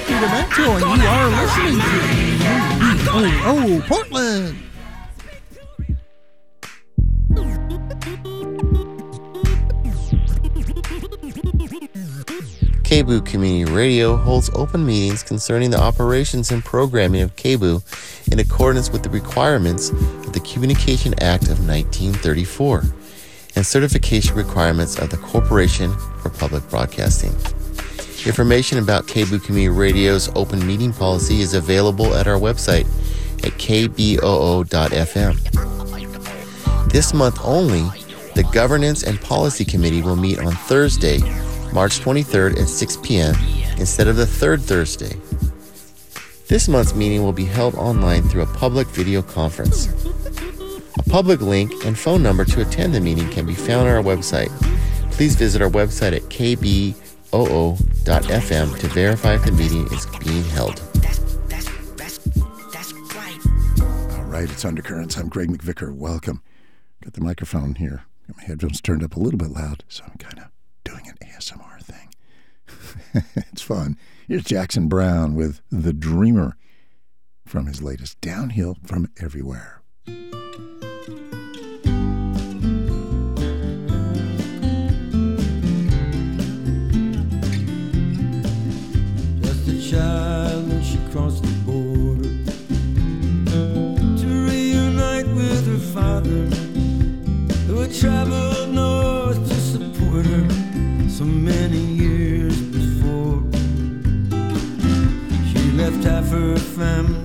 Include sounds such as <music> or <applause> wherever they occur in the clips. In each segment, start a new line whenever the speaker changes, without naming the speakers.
Demento, and you are listening to Oh, Portland.
KBOO Community Radio holds open meetings concerning the operations and programming of KBOO in accordance with the requirements of the Communication Act of 1934 and certification requirements of the Corporation for Public Broadcasting. Information about KBOO Community Radio's open meeting policy is available at our website at kboo.fm. This month only, the Governance and Policy Committee will meet on Thursday, March 23rd at 6 p.m. instead of the third Thursday. This month's meeting will be held online through a public video conference. A public link and phone number to attend the meeting can be found on our website. Please visit our website at kboo.fm to verify if the meeting is being held.
All right, it's Undercurrents. I'm Greg McVicker. Welcome. Got the microphone here. Got my headphones turned up a little bit loud, so I'm kind of doing an ASMR thing. <laughs> it's fun. Here's Jackson Browne with The Dreamer from his latest Downhill from Everywhere.
gitmem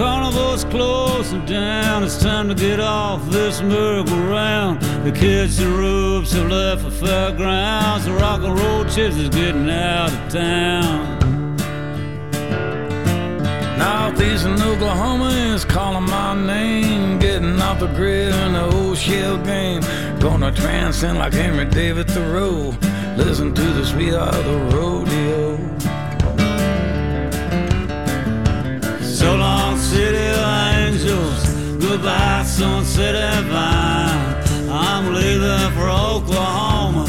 Carnival's closing down. It's time to get off this merry-go-round. The kids and ropes have left the fairgrounds. The rock and roll chips is getting out of town.
Northeastern Oklahoma is calling my name. Getting off the grid in the old shell game. Gonna transcend like Henry David Thoreau. Listen to the sweetheart of the rodeo.
So long, city of angels. Goodbye, sunset vine. I'm leaving for Oklahoma.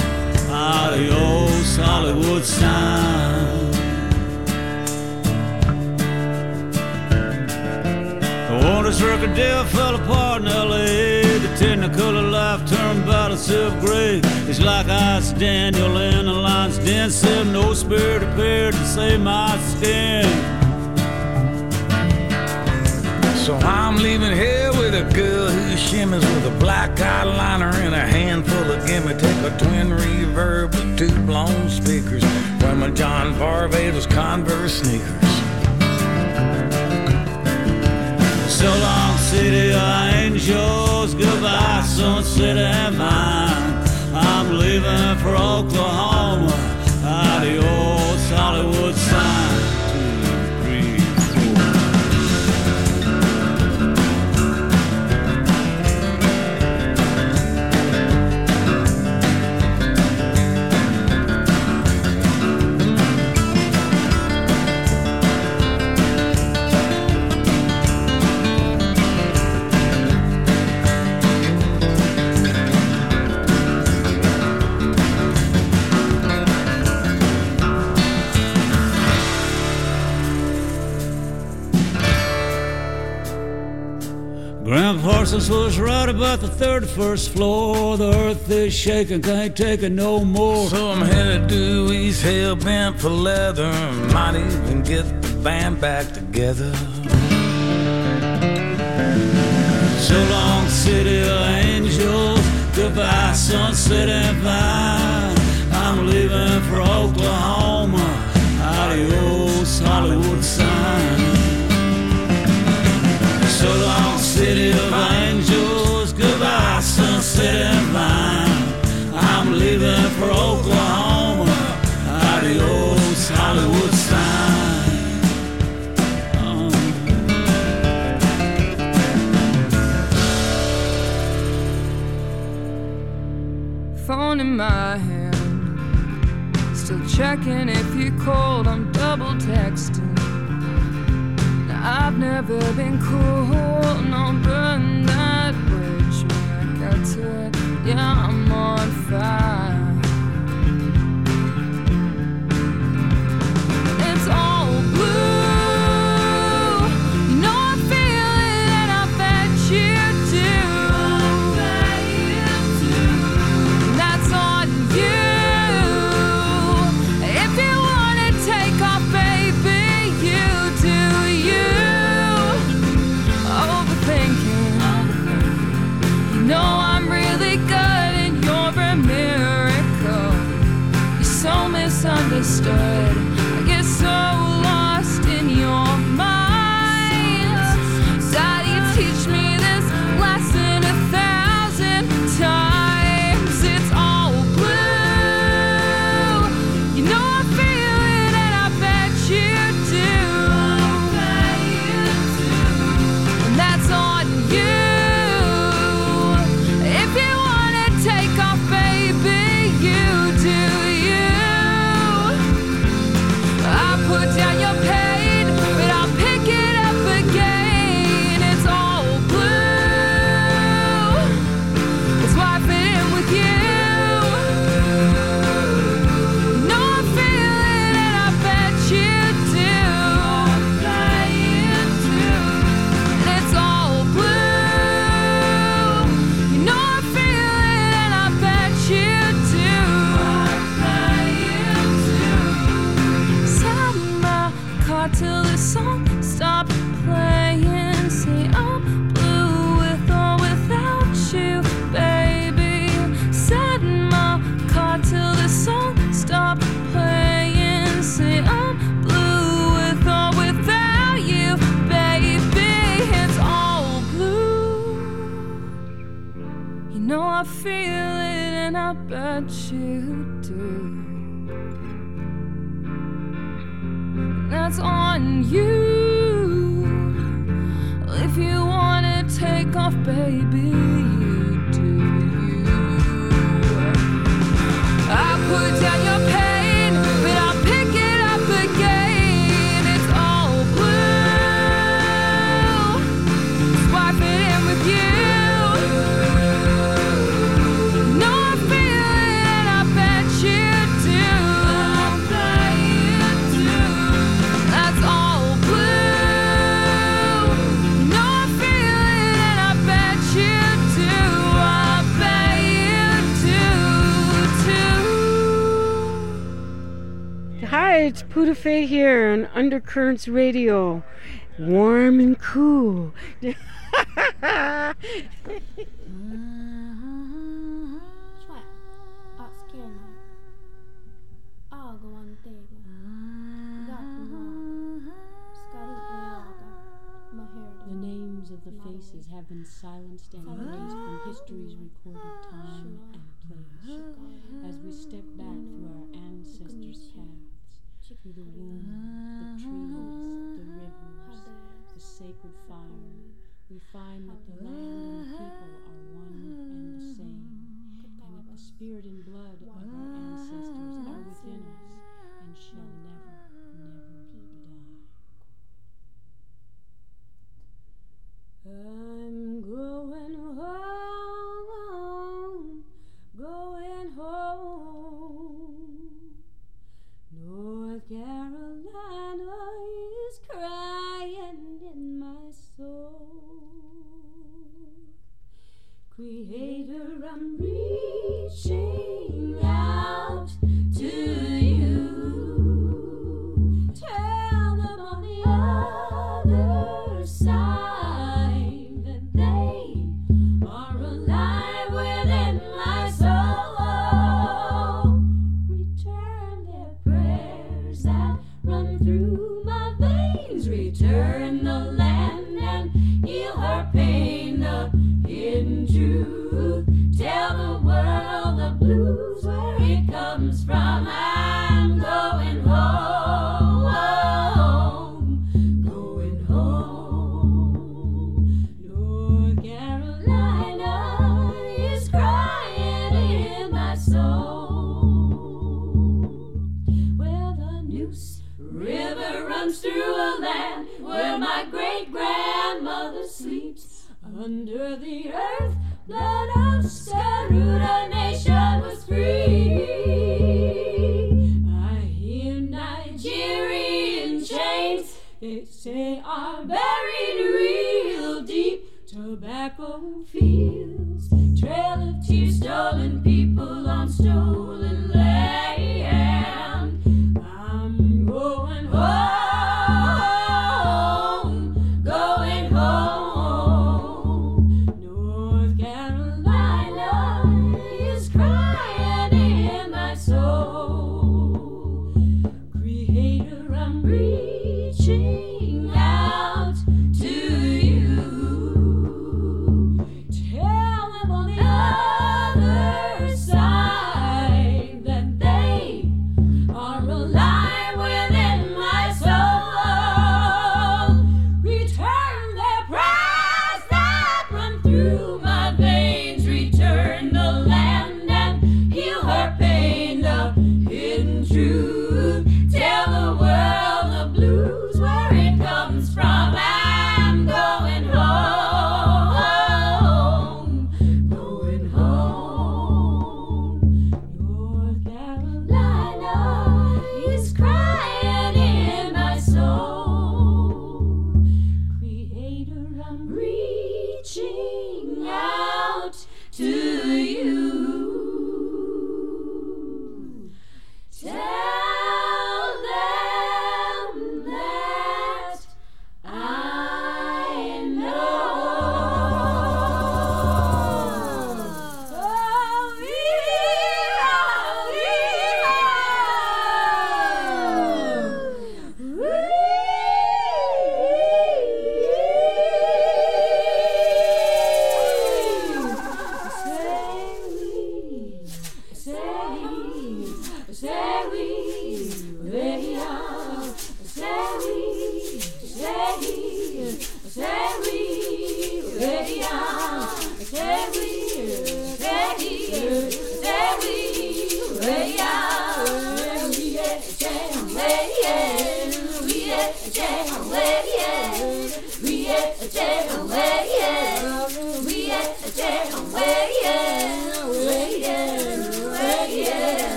Adios, Hollywood sign. The wonder circle deal fell apart in L.A. The technicolor life turned battlefield gray. It's like Ice Daniel in the lion's den. Said no spirit appeared to save my skin.
So I'm leaving here with a girl who shimmies with a black eyeliner and a handful of gimme. Take a twin reverb with two blown speakers. Wear my John Varvatos Converse sneakers.
So long, city of angels. Goodbye, sunset and vine. I'm leaving for Oklahoma. Adios, Hollywood sign. Parsons was right about the 31st floor. The earth is shaking, can't take it no more.
So I'm headed due east, hell bent for leather. Might even get the band back together.
So long, city of angels. Goodbye, sunset and vine. I'm leaving for Oklahoma. Adios, Hollywood sign. So long, city of angels. Goodbye, sunset and vine. I'm leaving for Oklahoma. Adios, Hollywood sign. Oh.
phone in my hand. Still checking if you called, I'm double texting. I've never been cool, no, burn that bridge I got to it. Yeah, I'm on fire. Till the song stopped playing. See, I'm blue with or without you, baby. My till the song playing. See, I'm blue with or without you, baby. It's all blue. You know I feel it, and I bet you do. that's on you. If you wanna take off, baby, you do. You. I
put down. Puda here on Undercurrents Radio. Warm and cool.
The names of the faces have been silenced and erased from history's recorded time and place. As we step back time with the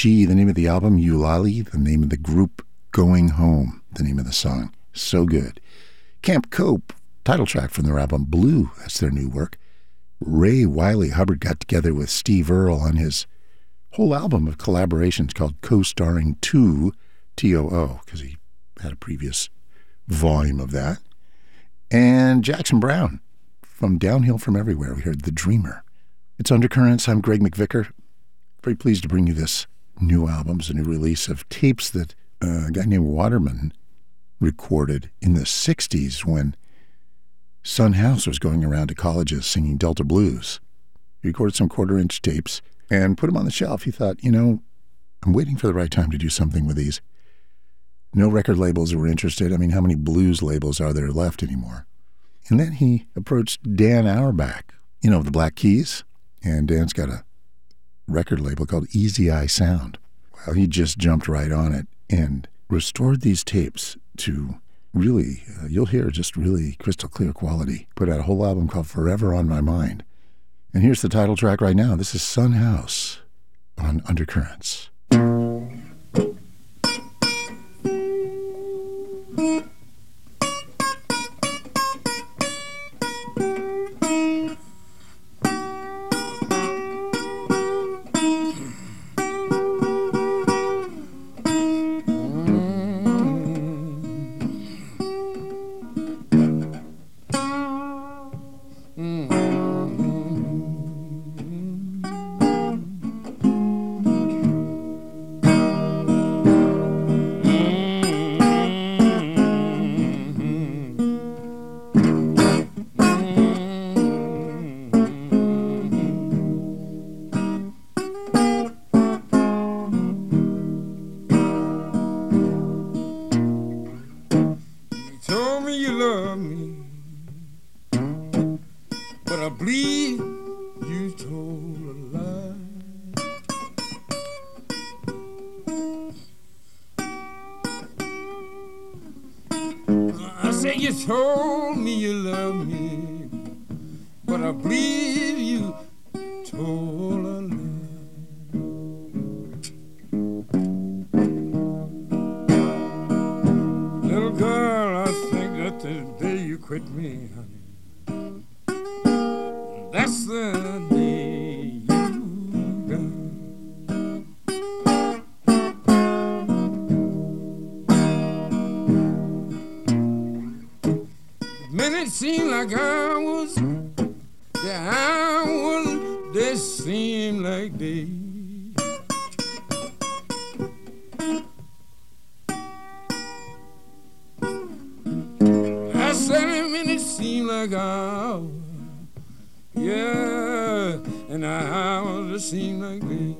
Chi, the name of the album. Eulalie, the name of the group. Going Home, the name of the song. So good. Camp Cope, title track from their album Blue. That's their new work. Ray Wylie Hubbard got together with Steve Earle on his whole album of collaborations called Co Starring 2 TOO, because he had a previous volume of that. And Jackson Browne from Downhill from Everywhere. We heard The Dreamer. It's Undercurrents. I'm Greg McVicker. Very pleased to bring you this new albums, a new release of tapes that uh, a guy named Waterman recorded in the 60s when Son House was going around to colleges singing Delta blues. He recorded some quarter inch tapes and put them on the shelf. He thought, you know, I'm waiting for the right time to do something with these. No record labels were interested. I mean, how many blues labels are there left anymore? And then he approached Dan Auerbach, you know, of the Black Keys. And Dan's got a record label called Easy Eye Sound. Well, he just jumped right on it and restored these tapes to really, uh, you'll hear just really crystal clear quality. Put out a whole album called Forever on My Mind. And here's the title track right now. This is Son House on Undercurrents.
Minutes seemed like hours, the hours they seem like days. I said a minute seem like hours. Yeah, and I hours that seem like days.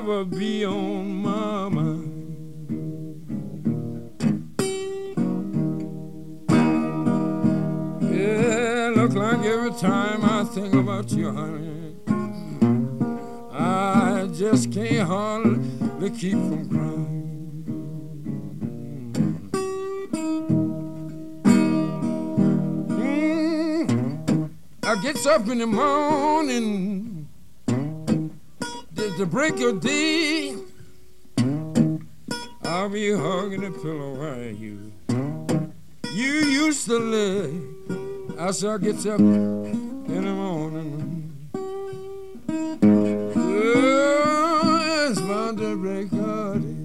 forever be on my mind. Yeah, look like every time I think about you, honey, I just can't hardly keep from crying. Mm, I gets up in the morning to break your day. I'll be hugging the pillow while you you used to lay. I shall get up in the morning. Oh, it's bound to break a day.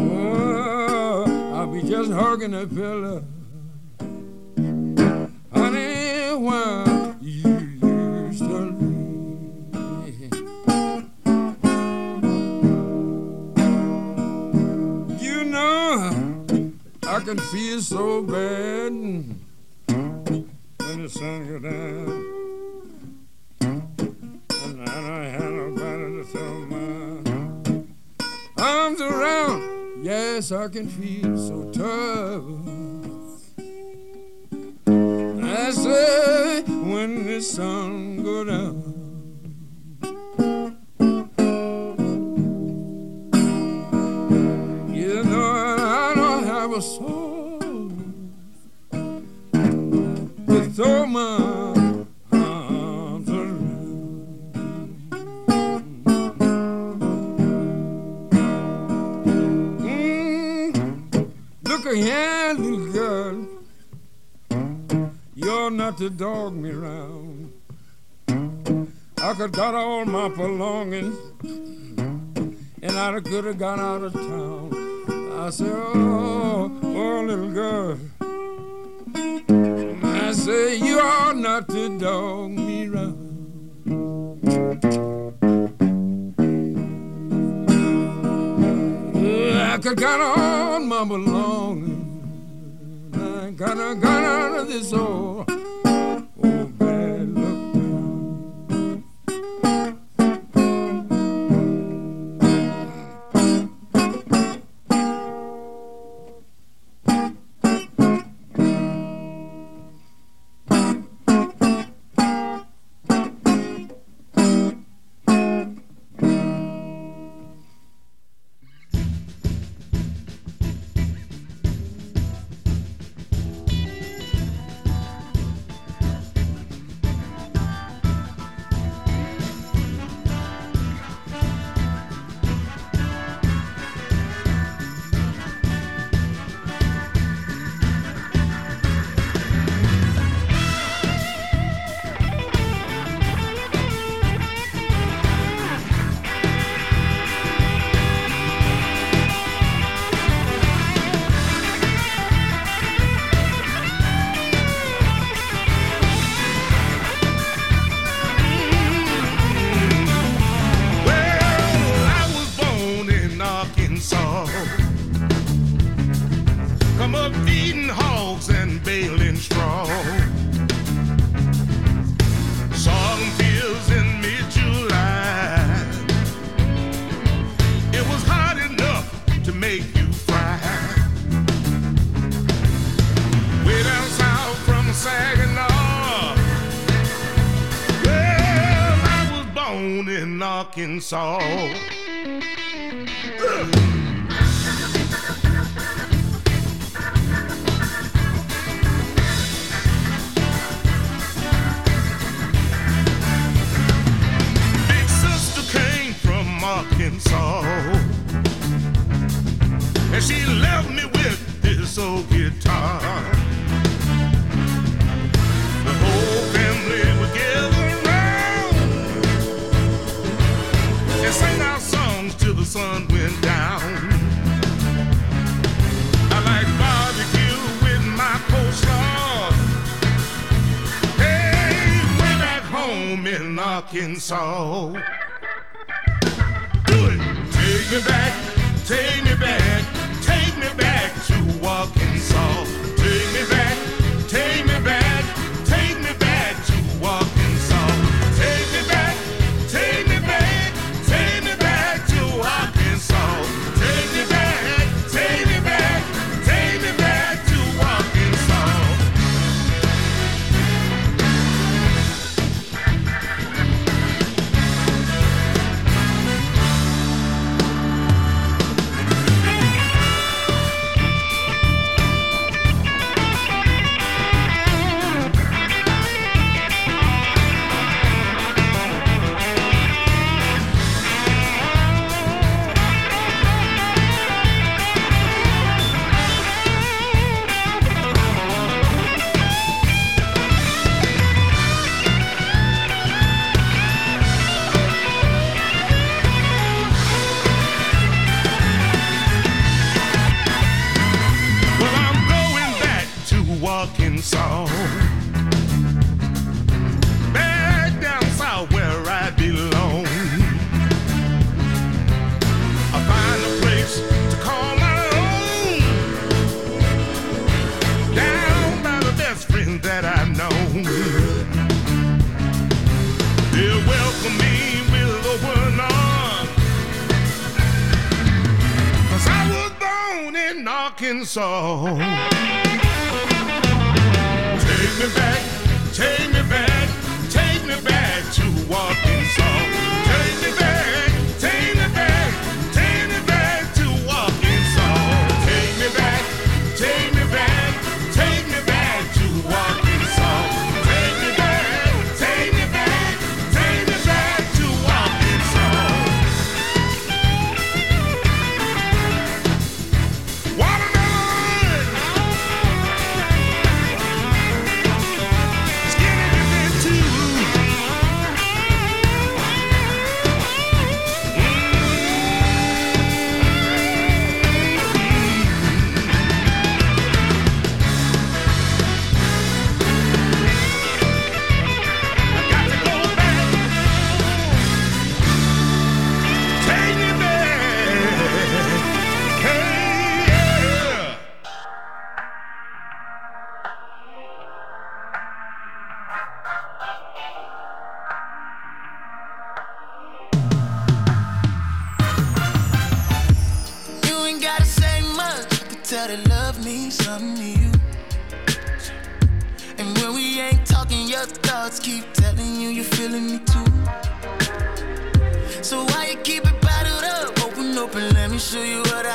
Oh, I'll be just hugging the pillow. Can feel so bad when the sun go down. And I don't have nobody to throw my arms around. Yes, I can feel so tough. I say when the sun go down. To throw my arms around. Mm, you're not to dog me round. I could got all my belongings and I could have got out of town. I said, oh, oh, little girl. I say, you are not to dog me round. I could got all my belongings. I got, I got out of this old
Arkansas. Arkansas. And she left me with this old guitar. sun went down. I like barbecue with my coleslaw. Hey, way back home in Arkansas. Do it, take me back.
song.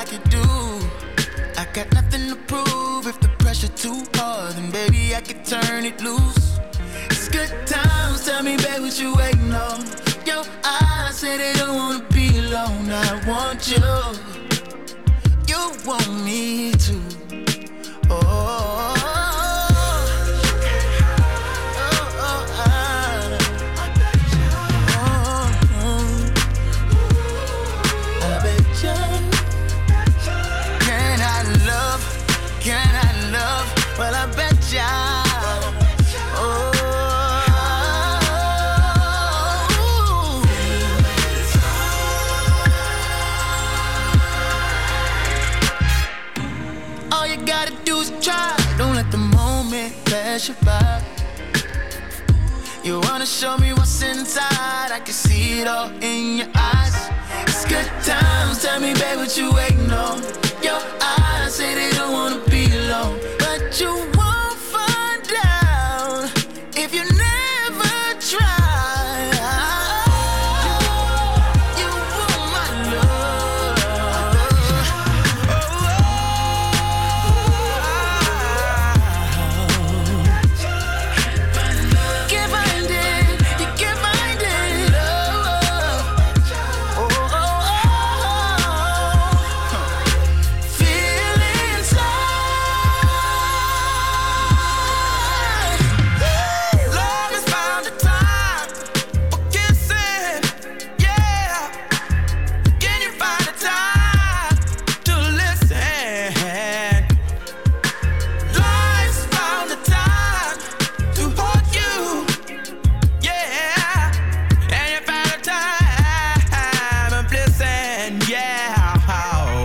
I could do. I got nothing to prove. If the pressure too hard, then baby I could turn it loose. It's good times. Tell me, baby, what you waiting on? Yo, I said they don't wanna be alone. I want you. You want me too. You wanna show me what's inside? I can see it all in your eyes. It's good times. Tell me, babe, what you waiting on? Your eyes say